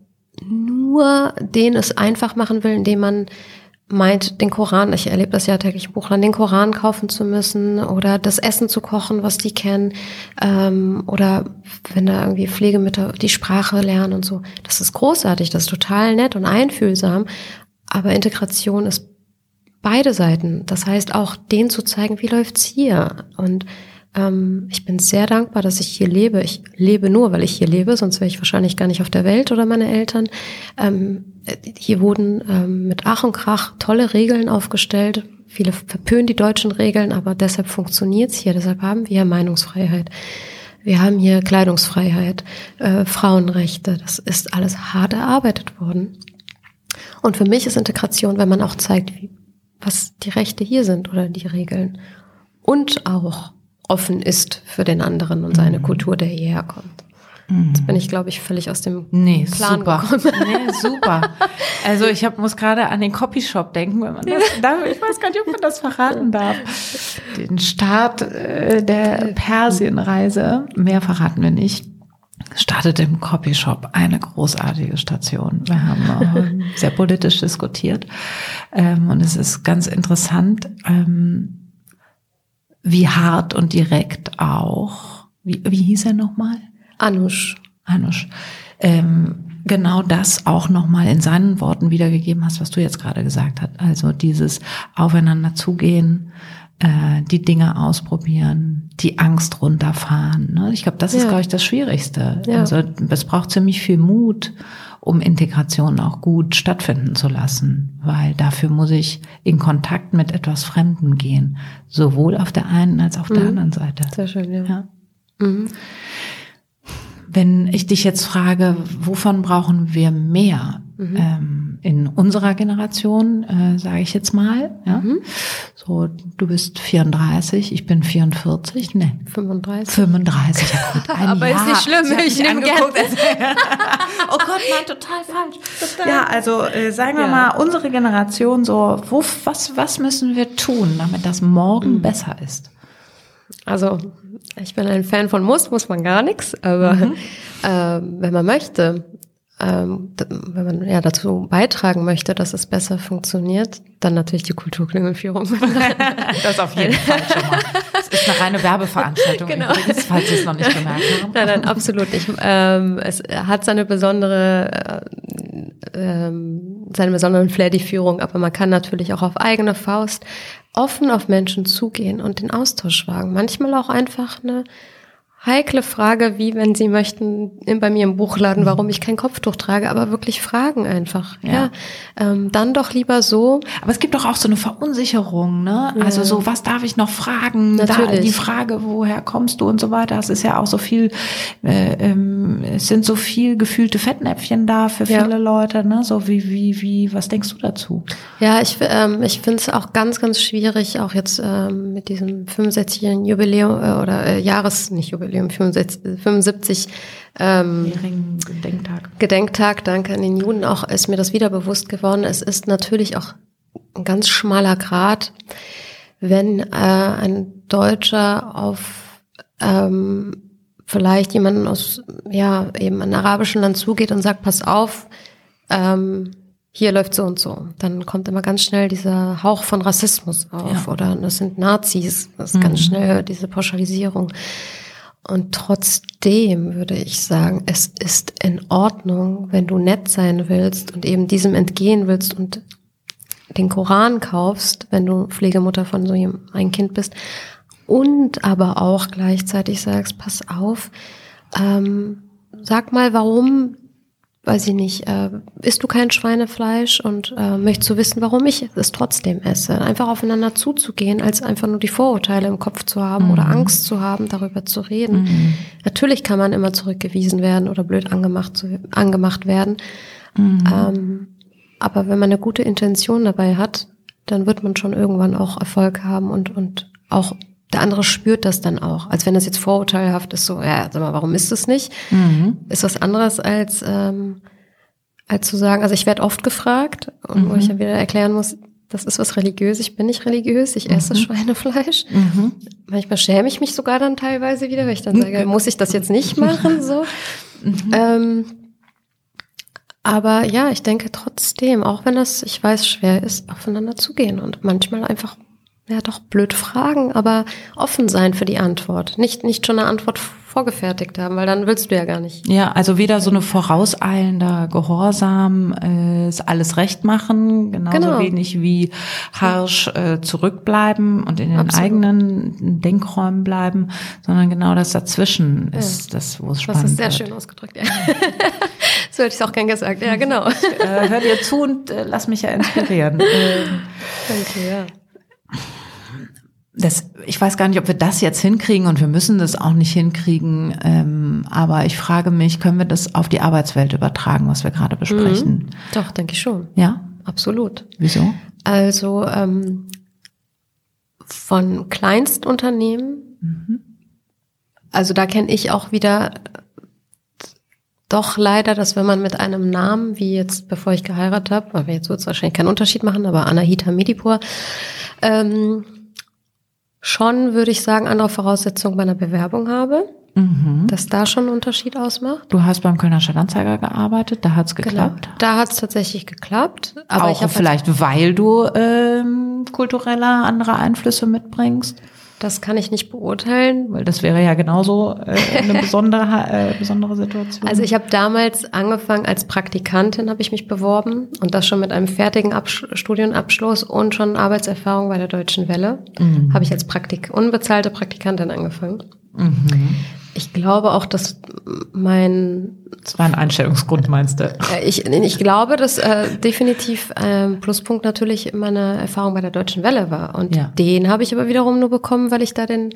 Speaker 2: nur den es einfach machen will, indem man meint, den Koran, ich erlebe das ja täglich im Buchland, den Koran kaufen zu müssen oder das Essen zu kochen, was die kennen, ähm, oder wenn da irgendwie Pflegemütter die Sprache lernen und so. Das ist großartig, das ist total nett und einfühlsam, aber Integration ist beide Seiten. Das heißt auch, denen zu zeigen, wie läuft's hier und ähm, ich bin sehr dankbar, dass ich hier lebe. Ich lebe nur, weil ich hier lebe, sonst wäre ich wahrscheinlich gar nicht auf der Welt oder meine Eltern. Ähm, hier wurden ähm, mit Ach und Krach tolle Regeln aufgestellt. Viele verpönen die deutschen Regeln, aber deshalb funktioniert's hier. Deshalb haben wir Meinungsfreiheit. Wir haben hier Kleidungsfreiheit, äh, Frauenrechte. Das ist alles hart erarbeitet worden. Und für mich ist Integration, wenn man auch zeigt, wie, was die Rechte hier sind oder die Regeln. Und auch offen ist für den anderen und seine mhm. Kultur, der hierher kommt. Mhm. Jetzt bin ich, glaube ich, völlig aus dem
Speaker 1: nee, Plan super. gekommen. (laughs) Nee, super. Also ich hab, muss gerade an den Copyshop denken, wenn man das darf. Ich weiß gar nicht, ob man das verraten darf. Den Start äh, der Persienreise, mehr verraten wir nicht, startet im Copyshop eine großartige Station. Wir haben äh, (laughs) sehr politisch diskutiert ähm, und es ist ganz interessant. Ähm, wie hart und direkt auch. Wie, wie hieß er nochmal?
Speaker 2: Anush.
Speaker 1: Anush. Ähm, genau das auch nochmal in seinen Worten wiedergegeben hast, was du jetzt gerade gesagt hast. Also dieses Aufeinander zugehen, äh, die Dinge ausprobieren, die Angst runterfahren. Ne? Ich glaube, das ja. ist, glaube ich, das Schwierigste. Ja. Also es braucht ziemlich viel Mut um Integration auch gut stattfinden zu lassen, weil dafür muss ich in Kontakt mit etwas Fremden gehen, sowohl auf der einen als auch auf der mhm. anderen Seite.
Speaker 2: Sehr schön, ja. ja. Mhm.
Speaker 1: Wenn ich dich jetzt frage, wovon brauchen wir mehr? Mhm. Ähm, in unserer Generation, äh, sage ich jetzt mal. Ja? Mhm. So, du bist 34, ich bin 44, ne?
Speaker 2: 35.
Speaker 1: 35, ja gut. (laughs)
Speaker 2: Aber Jahr. ist nicht schlimm, ich, ich nehme gerne. (laughs)
Speaker 1: oh Gott, nein, total falsch. Total. (laughs) Ja, also äh, sagen wir ja. mal, unsere Generation so, wo, was, was müssen wir tun, damit das morgen mhm. besser ist?
Speaker 2: Also, ich bin ein Fan von muss, muss man gar nichts, aber mhm. (laughs) äh, wenn man möchte, ähm, wenn man ja dazu beitragen möchte, dass es besser funktioniert, dann natürlich die Kulturklingelführung. (laughs)
Speaker 1: das auf jeden Fall schon mal. Das ist eine reine Werbeveranstaltung genau. übrigens, falls Sie es noch nicht (laughs) gemerkt haben.
Speaker 2: Nein, nein, absolut nicht. Ähm, es hat seine besondere, äh, ähm, seine besonderen Flair, die Führung, aber man kann natürlich auch auf eigene Faust offen auf Menschen zugehen und den Austausch wagen. Manchmal auch einfach eine heikle Frage, wie wenn Sie möchten bei mir im Buchladen, mhm. warum ich kein Kopftuch trage, aber wirklich fragen einfach. Ja, ja ähm, dann doch lieber so.
Speaker 1: Aber es gibt doch auch so eine Verunsicherung, ne? Ja. Also so, was darf ich noch fragen? Natürlich. Da, die Frage, woher kommst du und so weiter. Es ist ja auch so viel, äh, ähm, es sind so viel gefühlte Fettnäpfchen da für viele ja. Leute, ne? So wie wie wie, was denkst du dazu?
Speaker 2: Ja, ich ähm, ich finde es auch ganz ganz schwierig, auch jetzt ähm, mit diesem 65-jährigen Jubiläum äh, oder äh, Jahres nicht Jubiläum Jubiläum 75, 75 ähm, Gedenktag. Gedenktag, danke an den Juden auch, ist mir das wieder bewusst geworden. Es ist natürlich auch ein ganz schmaler Grad, wenn äh, ein Deutscher auf ähm, vielleicht jemanden aus, ja, eben einem arabischen Land zugeht und sagt, pass auf, ähm, hier läuft so und so. Dann kommt immer ganz schnell dieser Hauch von Rassismus auf ja. oder das sind Nazis. Das ist mhm. ganz schnell diese Pauschalisierung. Und trotzdem würde ich sagen, es ist in Ordnung, wenn du nett sein willst und eben diesem entgehen willst und den Koran kaufst, wenn du Pflegemutter von so einem Kind bist. Und aber auch gleichzeitig sagst, pass auf, ähm, sag mal, warum weiß ich nicht, äh, isst du kein Schweinefleisch und äh, möchtest du wissen, warum ich es trotzdem esse? Einfach aufeinander zuzugehen, als einfach nur die Vorurteile im Kopf zu haben mhm. oder Angst zu haben, darüber zu reden. Mhm. Natürlich kann man immer zurückgewiesen werden oder blöd angemacht, zu, angemacht werden. Mhm. Ähm, aber wenn man eine gute Intention dabei hat, dann wird man schon irgendwann auch Erfolg haben und, und auch der andere spürt das dann auch. Als wenn das jetzt vorurteilhaft ist, so, ja, sag mal, warum ist das nicht? Mhm. Ist was anderes als, ähm, als zu sagen, also ich werde oft gefragt, und mhm. wo ich ja wieder erklären muss, das ist was religiös, ich bin nicht religiös, ich esse mhm. Schweinefleisch. Mhm. Manchmal schäme ich mich sogar dann teilweise wieder, weil ich dann sage, muss ich das jetzt nicht (laughs) machen, so. Mhm. Ähm, Aber ja, ich denke trotzdem, auch wenn das, ich weiß, schwer ist, aufeinander zugehen und manchmal einfach, ja doch blöd fragen, aber offen sein für die Antwort. Nicht, nicht schon eine Antwort vorgefertigt haben, weil dann willst du ja gar nicht.
Speaker 1: Ja, also weder so eine vorauseilender Gehorsam, äh, alles recht machen, genauso genau. wenig wie harsch äh, zurückbleiben und in den Absolut. eigenen Denkräumen bleiben, sondern genau das dazwischen ist ja. das, wo es spannend
Speaker 2: ist.
Speaker 1: Das
Speaker 2: ist sehr wird. schön ausgedrückt, ja. (laughs) so hätte ich es auch gern gesagt, ja, genau.
Speaker 1: äh, hör dir zu und äh, lass mich ja inspirieren. (laughs)
Speaker 2: Danke, ja
Speaker 1: das, ich weiß gar nicht, ob wir das jetzt hinkriegen und wir müssen das auch nicht hinkriegen. Ähm, aber ich frage mich, können wir das auf die Arbeitswelt übertragen, was wir gerade besprechen? Mhm.
Speaker 2: Doch, denke ich schon.
Speaker 1: Ja,
Speaker 2: absolut.
Speaker 1: Wieso?
Speaker 2: Also ähm, von Kleinstunternehmen. Mhm. Also da kenne ich auch wieder doch leider, dass wenn man mit einem Namen, wie jetzt, bevor ich geheiratet habe, aber jetzt wird es wahrscheinlich keinen Unterschied machen, aber Anahita Medipur, ähm, schon, würde ich sagen, andere Voraussetzungen bei einer Bewerbung habe. Mhm. Dass da schon einen Unterschied ausmacht.
Speaker 1: Du hast beim Kölner Stadtanzeiger gearbeitet, da hat's genau. geklappt.
Speaker 2: Genau. Da hat's tatsächlich geklappt.
Speaker 1: Aber Auch ich vielleicht, weil du ähm, kulturelle andere Einflüsse mitbringst.
Speaker 2: Das kann ich nicht beurteilen.
Speaker 1: Weil das wäre ja genauso äh, eine (laughs) besondere, äh, besondere Situation.
Speaker 2: Also ich habe damals angefangen als Praktikantin, habe ich mich beworben und das schon mit einem fertigen Absch Studienabschluss und schon Arbeitserfahrung bei der Deutschen Welle. Mhm. Habe ich als Praktik unbezahlte Praktikantin angefangen. Mhm. Ich glaube auch, dass mein
Speaker 1: das war ein Einstellungsgrund, meinst du?
Speaker 2: Ich, ich glaube, dass äh, definitiv ein Pluspunkt natürlich meine Erfahrung bei der Deutschen Welle war. Und ja. den habe ich aber wiederum nur bekommen, weil ich da den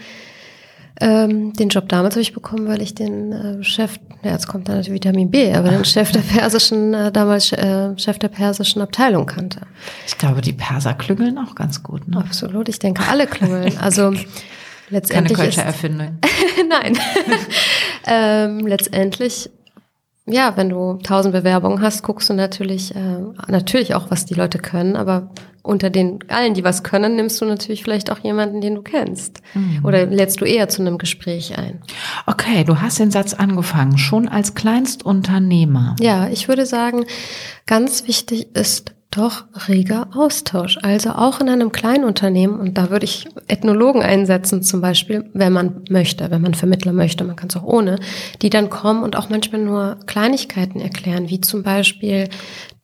Speaker 2: ähm, den Job damals habe ich bekommen, weil ich den äh, Chef, ja, jetzt kommt da natürlich Vitamin B, aber den Chef der persischen, äh, damals äh, Chef der persischen Abteilung kannte.
Speaker 1: Ich glaube, die Perser klüngeln auch ganz gut, ne?
Speaker 2: Absolut, ich denke, alle klüngeln. Also (laughs) letztendlich.
Speaker 1: Keine Kölsche Erfindung. (laughs)
Speaker 2: Nein. (laughs) ähm, letztendlich ja, wenn du tausend Bewerbungen hast, guckst du natürlich, äh, natürlich auch, was die Leute können, aber unter den allen, die was können, nimmst du natürlich vielleicht auch jemanden, den du kennst. Mhm. Oder lädst du eher zu einem Gespräch ein.
Speaker 1: Okay, du hast den Satz angefangen, schon als Kleinstunternehmer.
Speaker 2: Ja, ich würde sagen, ganz wichtig ist doch reger Austausch. Also auch in einem kleinen Unternehmen, und da würde ich Ethnologen einsetzen zum Beispiel, wenn man möchte, wenn man Vermittler möchte, man kann es auch ohne, die dann kommen und auch manchmal nur Kleinigkeiten erklären, wie zum Beispiel,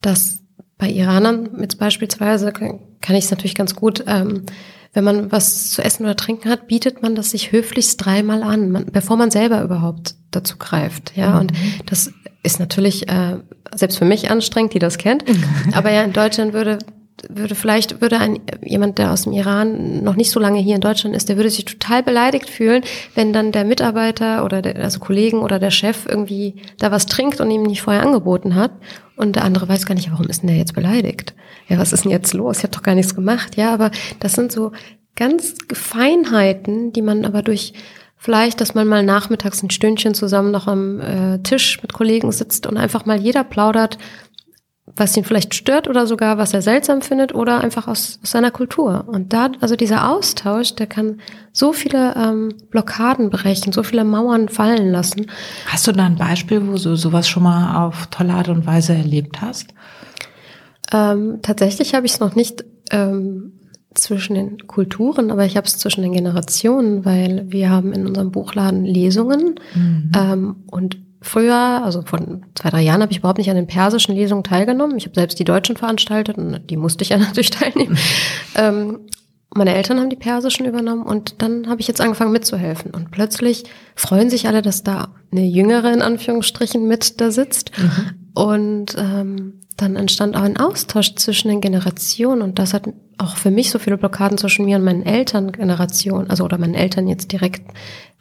Speaker 2: dass bei Iranern mit beispielsweise kann ich es natürlich ganz gut, ähm, wenn man was zu essen oder trinken hat, bietet man das sich höflichst dreimal an, man, bevor man selber überhaupt dazu greift. Ja, mhm. und das ist natürlich äh, selbst für mich anstrengend, die das kennt. (laughs) Aber ja, in Deutschland würde würde vielleicht würde ein jemand, der aus dem Iran noch nicht so lange hier in Deutschland ist, der würde sich total beleidigt fühlen, wenn dann der Mitarbeiter oder der, also Kollegen oder der Chef irgendwie da was trinkt und ihm nicht vorher angeboten hat und der andere weiß gar nicht, warum ist denn der jetzt beleidigt? Ja, was ist denn jetzt los? Ich habe doch gar nichts gemacht. Ja, aber das sind so ganz Feinheiten, die man aber durch Vielleicht, dass man mal nachmittags ein Stündchen zusammen noch am äh, Tisch mit Kollegen sitzt und einfach mal jeder plaudert, was ihn vielleicht stört oder sogar was er seltsam findet oder einfach aus, aus seiner Kultur. Und da, also dieser Austausch, der kann so viele ähm, Blockaden brechen, so viele Mauern fallen lassen.
Speaker 1: Hast du da ein Beispiel, wo du sowas schon mal auf tolle Art und Weise erlebt hast?
Speaker 2: Ähm, tatsächlich habe ich es noch nicht ähm, zwischen den Kulturen, aber ich habe es zwischen den Generationen, weil wir haben in unserem Buchladen Lesungen mhm. ähm, und früher, also von zwei, drei Jahren, habe ich überhaupt nicht an den persischen Lesungen teilgenommen. Ich habe selbst die deutschen veranstaltet und die musste ich ja (laughs) natürlich teilnehmen. (laughs) ähm, meine Eltern haben die persischen übernommen und dann habe ich jetzt angefangen mitzuhelfen. Und plötzlich freuen sich alle, dass da eine jüngere in Anführungsstrichen mit da sitzt. Mhm. Und ähm, dann entstand auch ein Austausch zwischen den Generationen und das hat auch für mich so viele Blockaden zwischen mir und meinen Elterngeneration, also oder meinen Eltern jetzt direkt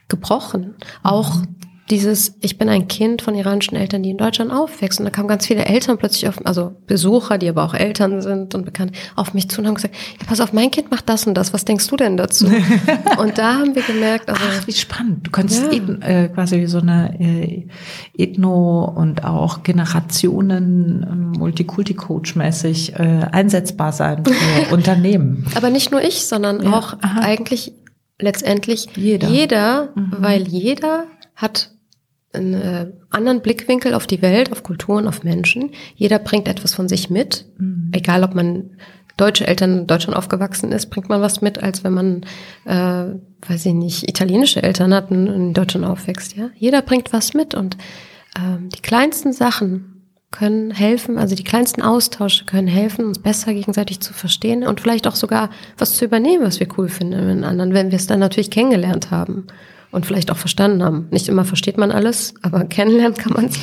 Speaker 2: gebrochen. Auch dieses, ich bin ein Kind von iranischen Eltern, die in Deutschland aufwächst. Und da kamen ganz viele Eltern plötzlich auf, also Besucher, die aber auch Eltern sind und bekannt, auf mich zu und haben gesagt, ja, pass auf, mein Kind macht das und das, was denkst du denn dazu? (laughs) und da haben wir gemerkt,
Speaker 1: also. Ach, wie spannend. Du könntest ja. Ethn, äh, quasi wie so eine äh, Ethno- und auch Generationen äh, Multikulti-Coach-mäßig äh, einsetzbar sein für (laughs) Unternehmen.
Speaker 2: Aber nicht nur ich, sondern ja. auch Aha. eigentlich letztendlich jeder, jeder mhm. weil jeder hat einen äh, anderen Blickwinkel auf die Welt, auf Kulturen, auf Menschen. Jeder bringt etwas von sich mit. Mhm. Egal, ob man deutsche Eltern in Deutschland aufgewachsen ist, bringt man was mit, als wenn man, äh, weiß ich nicht, italienische Eltern hat und in Deutschland aufwächst. Ja, jeder bringt was mit und ähm, die kleinsten Sachen können helfen, also die kleinsten Austausche können helfen, uns besser gegenseitig zu verstehen und vielleicht auch sogar was zu übernehmen, was wir cool finden in anderen, wenn wir es dann natürlich kennengelernt haben und vielleicht auch verstanden haben. Nicht immer versteht man alles, aber (laughs) kennenlernen kann man es.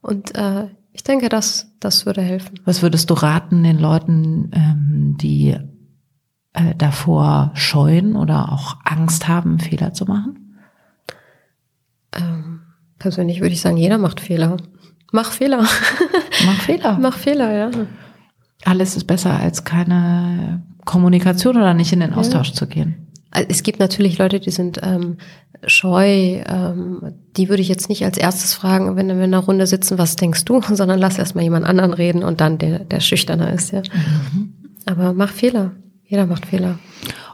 Speaker 2: Und äh, ich denke, das, das würde helfen.
Speaker 1: Was würdest du raten den Leuten, ähm, die äh, davor scheuen oder auch Angst haben, Fehler zu machen?
Speaker 2: Ähm, persönlich würde ich sagen, jeder macht Fehler. Mach Fehler. (laughs)
Speaker 1: Mach Fehler.
Speaker 2: Mach Fehler, ja.
Speaker 1: Alles ist besser als keine Kommunikation oder nicht in den Austausch ja. zu gehen.
Speaker 2: Es gibt natürlich Leute, die sind ähm, scheu. Ähm, die würde ich jetzt nicht als erstes fragen, wenn wir in einer Runde sitzen, was denkst du, (laughs) sondern lass erstmal jemand anderen reden und dann der, der schüchterner ist. Ja. Mhm. Aber mach Fehler. Jeder macht Fehler.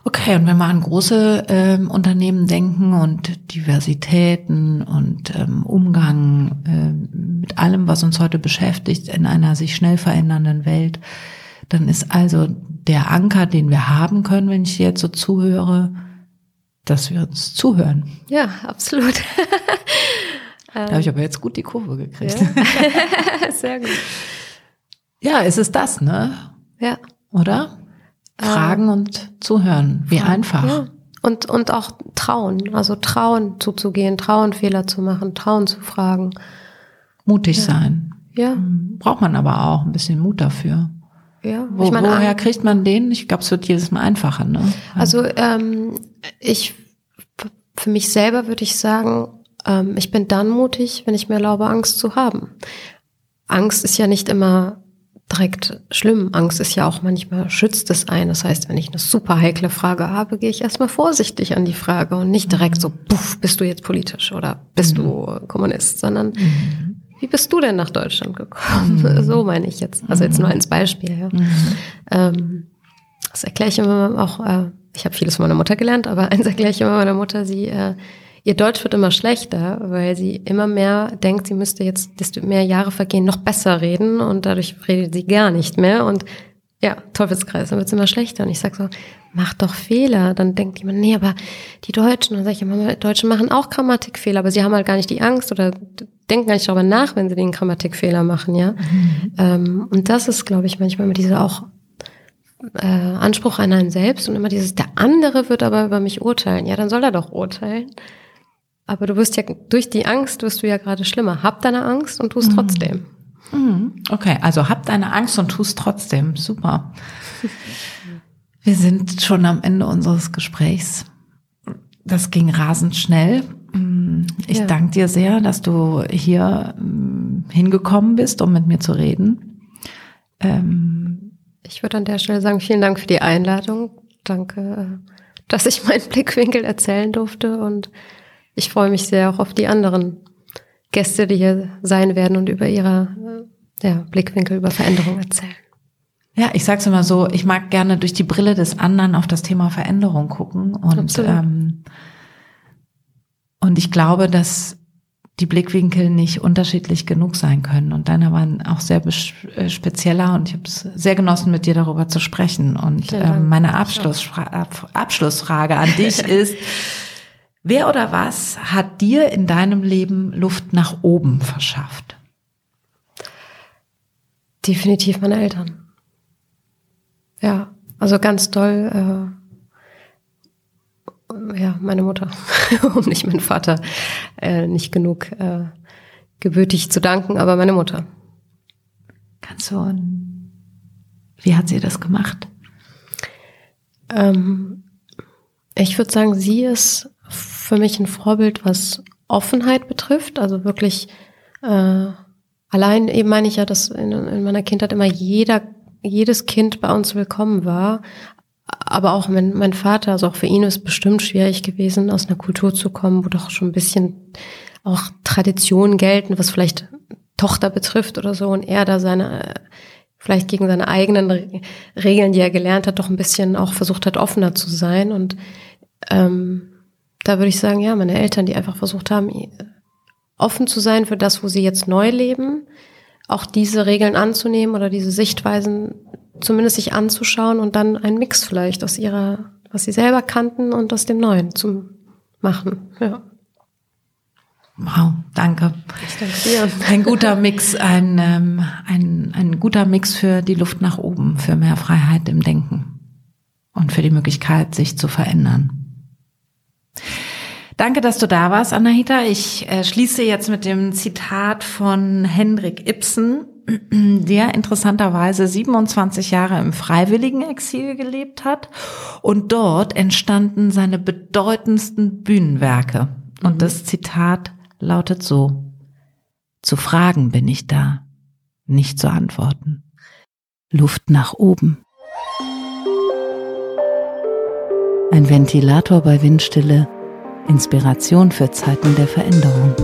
Speaker 1: Okay, und wenn wir an große ähm, Unternehmen denken und Diversitäten und ähm, Umgang äh, mit allem, was uns heute beschäftigt in einer sich schnell verändernden Welt, dann ist also der Anker, den wir haben können, wenn ich jetzt so zuhöre, dass wir uns zuhören.
Speaker 2: Ja, absolut. (laughs)
Speaker 1: da habe ich aber jetzt gut die Kurve gekriegt. Ja. (laughs) Sehr gut. Ja, es ist das, ne?
Speaker 2: Ja.
Speaker 1: Oder? Fragen ähm, und zuhören. Wie fragen, einfach. Ja.
Speaker 2: Und, und auch trauen. Also trauen zuzugehen, trauen Fehler zu machen, trauen zu fragen.
Speaker 1: Mutig ja. sein.
Speaker 2: Ja.
Speaker 1: Braucht man aber auch ein bisschen Mut dafür.
Speaker 2: Ja,
Speaker 1: Wo, ich meine, woher kriegt man den? Ich glaube, es wird jedes Mal einfacher. Ne?
Speaker 2: Also ähm, ich für mich selber würde ich sagen, ähm, ich bin dann mutig, wenn ich mir erlaube, Angst zu haben. Angst ist ja nicht immer direkt schlimm. Angst ist ja auch manchmal schützt es ein. Das heißt, wenn ich eine super heikle Frage habe, gehe ich erstmal vorsichtig an die Frage und nicht direkt so, puff, bist du jetzt politisch oder bist mhm. du Kommunist, sondern mhm. Wie bist du denn nach Deutschland gekommen? Mhm. (laughs) So meine ich jetzt. Also jetzt nur als Beispiel. Ja. Mhm. Ähm, das erkläre ich immer auch, äh, ich habe vieles von meiner Mutter gelernt, aber eins erkläre ich immer meiner Mutter, sie, äh, ihr Deutsch wird immer schlechter, weil sie immer mehr denkt, sie müsste jetzt, desto mehr Jahre vergehen, noch besser reden und dadurch redet sie gar nicht mehr und ja, Teufelskreis, dann wird es immer schlechter. Und ich sag so, mach doch Fehler. Dann denkt jemand, nee, aber die Deutschen, dann sage ich immer, Deutschen machen auch Grammatikfehler, aber sie haben halt gar nicht die Angst oder denken gar nicht darüber nach, wenn sie den Grammatikfehler machen, ja. Mhm. Ähm, und das ist, glaube ich, manchmal immer diese auch äh, Anspruch an einen selbst und immer dieses, der andere wird aber über mich urteilen. Ja, dann soll er doch urteilen. Aber du wirst ja, durch die Angst wirst du ja gerade schlimmer. Hab deine Angst und tu es mhm. trotzdem.
Speaker 1: Mhm. Okay, also hab deine Angst und tu es trotzdem. Super. (laughs) Wir sind schon am Ende unseres Gesprächs. Das ging rasend schnell. Ich ja. danke dir sehr, dass du hier ähm, hingekommen bist, um mit mir zu reden.
Speaker 2: Ähm, ich würde an der Stelle sagen, vielen Dank für die Einladung. Danke, dass ich meinen Blickwinkel erzählen durfte und ich freue mich sehr auch auf die anderen Gäste, die hier sein werden und über ihre ja, Blickwinkel über Veränderung erzählen.
Speaker 1: Ja, ich sag's immer so, ich mag gerne durch die Brille des anderen auf das Thema Veränderung gucken und ähm, und ich glaube, dass die Blickwinkel nicht unterschiedlich genug sein können. Und deiner waren auch sehr äh, spezieller und ich habe es sehr genossen, mit dir darüber zu sprechen. Und äh, meine Abschlussfra Abschlussfrage an dich (laughs) ist, wer oder was hat dir in deinem Leben Luft nach oben verschafft?
Speaker 2: Definitiv meine Eltern. Ja, also ganz toll. Äh ja, meine Mutter und (laughs) nicht mein Vater äh, nicht genug äh, gebürtig zu danken, aber meine Mutter.
Speaker 1: Kannst du, wie hat sie das gemacht?
Speaker 2: Ähm, ich würde sagen, sie ist für mich ein Vorbild, was Offenheit betrifft. Also wirklich, äh, allein eben meine ich ja, dass in, in meiner Kindheit immer jeder jedes Kind bei uns willkommen war, aber auch mein, mein Vater, also auch für ihn ist bestimmt schwierig gewesen, aus einer Kultur zu kommen, wo doch schon ein bisschen auch Traditionen gelten, was vielleicht Tochter betrifft oder so, und er da seine, vielleicht gegen seine eigenen Regeln, die er gelernt hat, doch ein bisschen auch versucht hat, offener zu sein. Und ähm, da würde ich sagen, ja, meine Eltern, die einfach versucht haben, offen zu sein für das, wo sie jetzt neu leben, auch diese Regeln anzunehmen oder diese Sichtweisen zumindest sich anzuschauen und dann einen Mix vielleicht aus ihrer, was sie selber kannten und aus dem Neuen zu machen. Ja.
Speaker 1: Wow, danke. Danke. Ein guter Mix, ein, ähm, ein, ein guter Mix für die Luft nach oben, für mehr Freiheit im Denken und für die Möglichkeit, sich zu verändern. Danke, dass du da warst, Anahita. Ich äh, schließe jetzt mit dem Zitat von Hendrik Ibsen, der interessanterweise 27 Jahre im freiwilligen Exil gelebt hat und dort entstanden seine bedeutendsten Bühnenwerke. Und mhm. das Zitat lautet so, zu Fragen bin ich da, nicht zu antworten. Luft nach oben. Ein Ventilator bei Windstille Inspiration für Zeiten der Veränderung.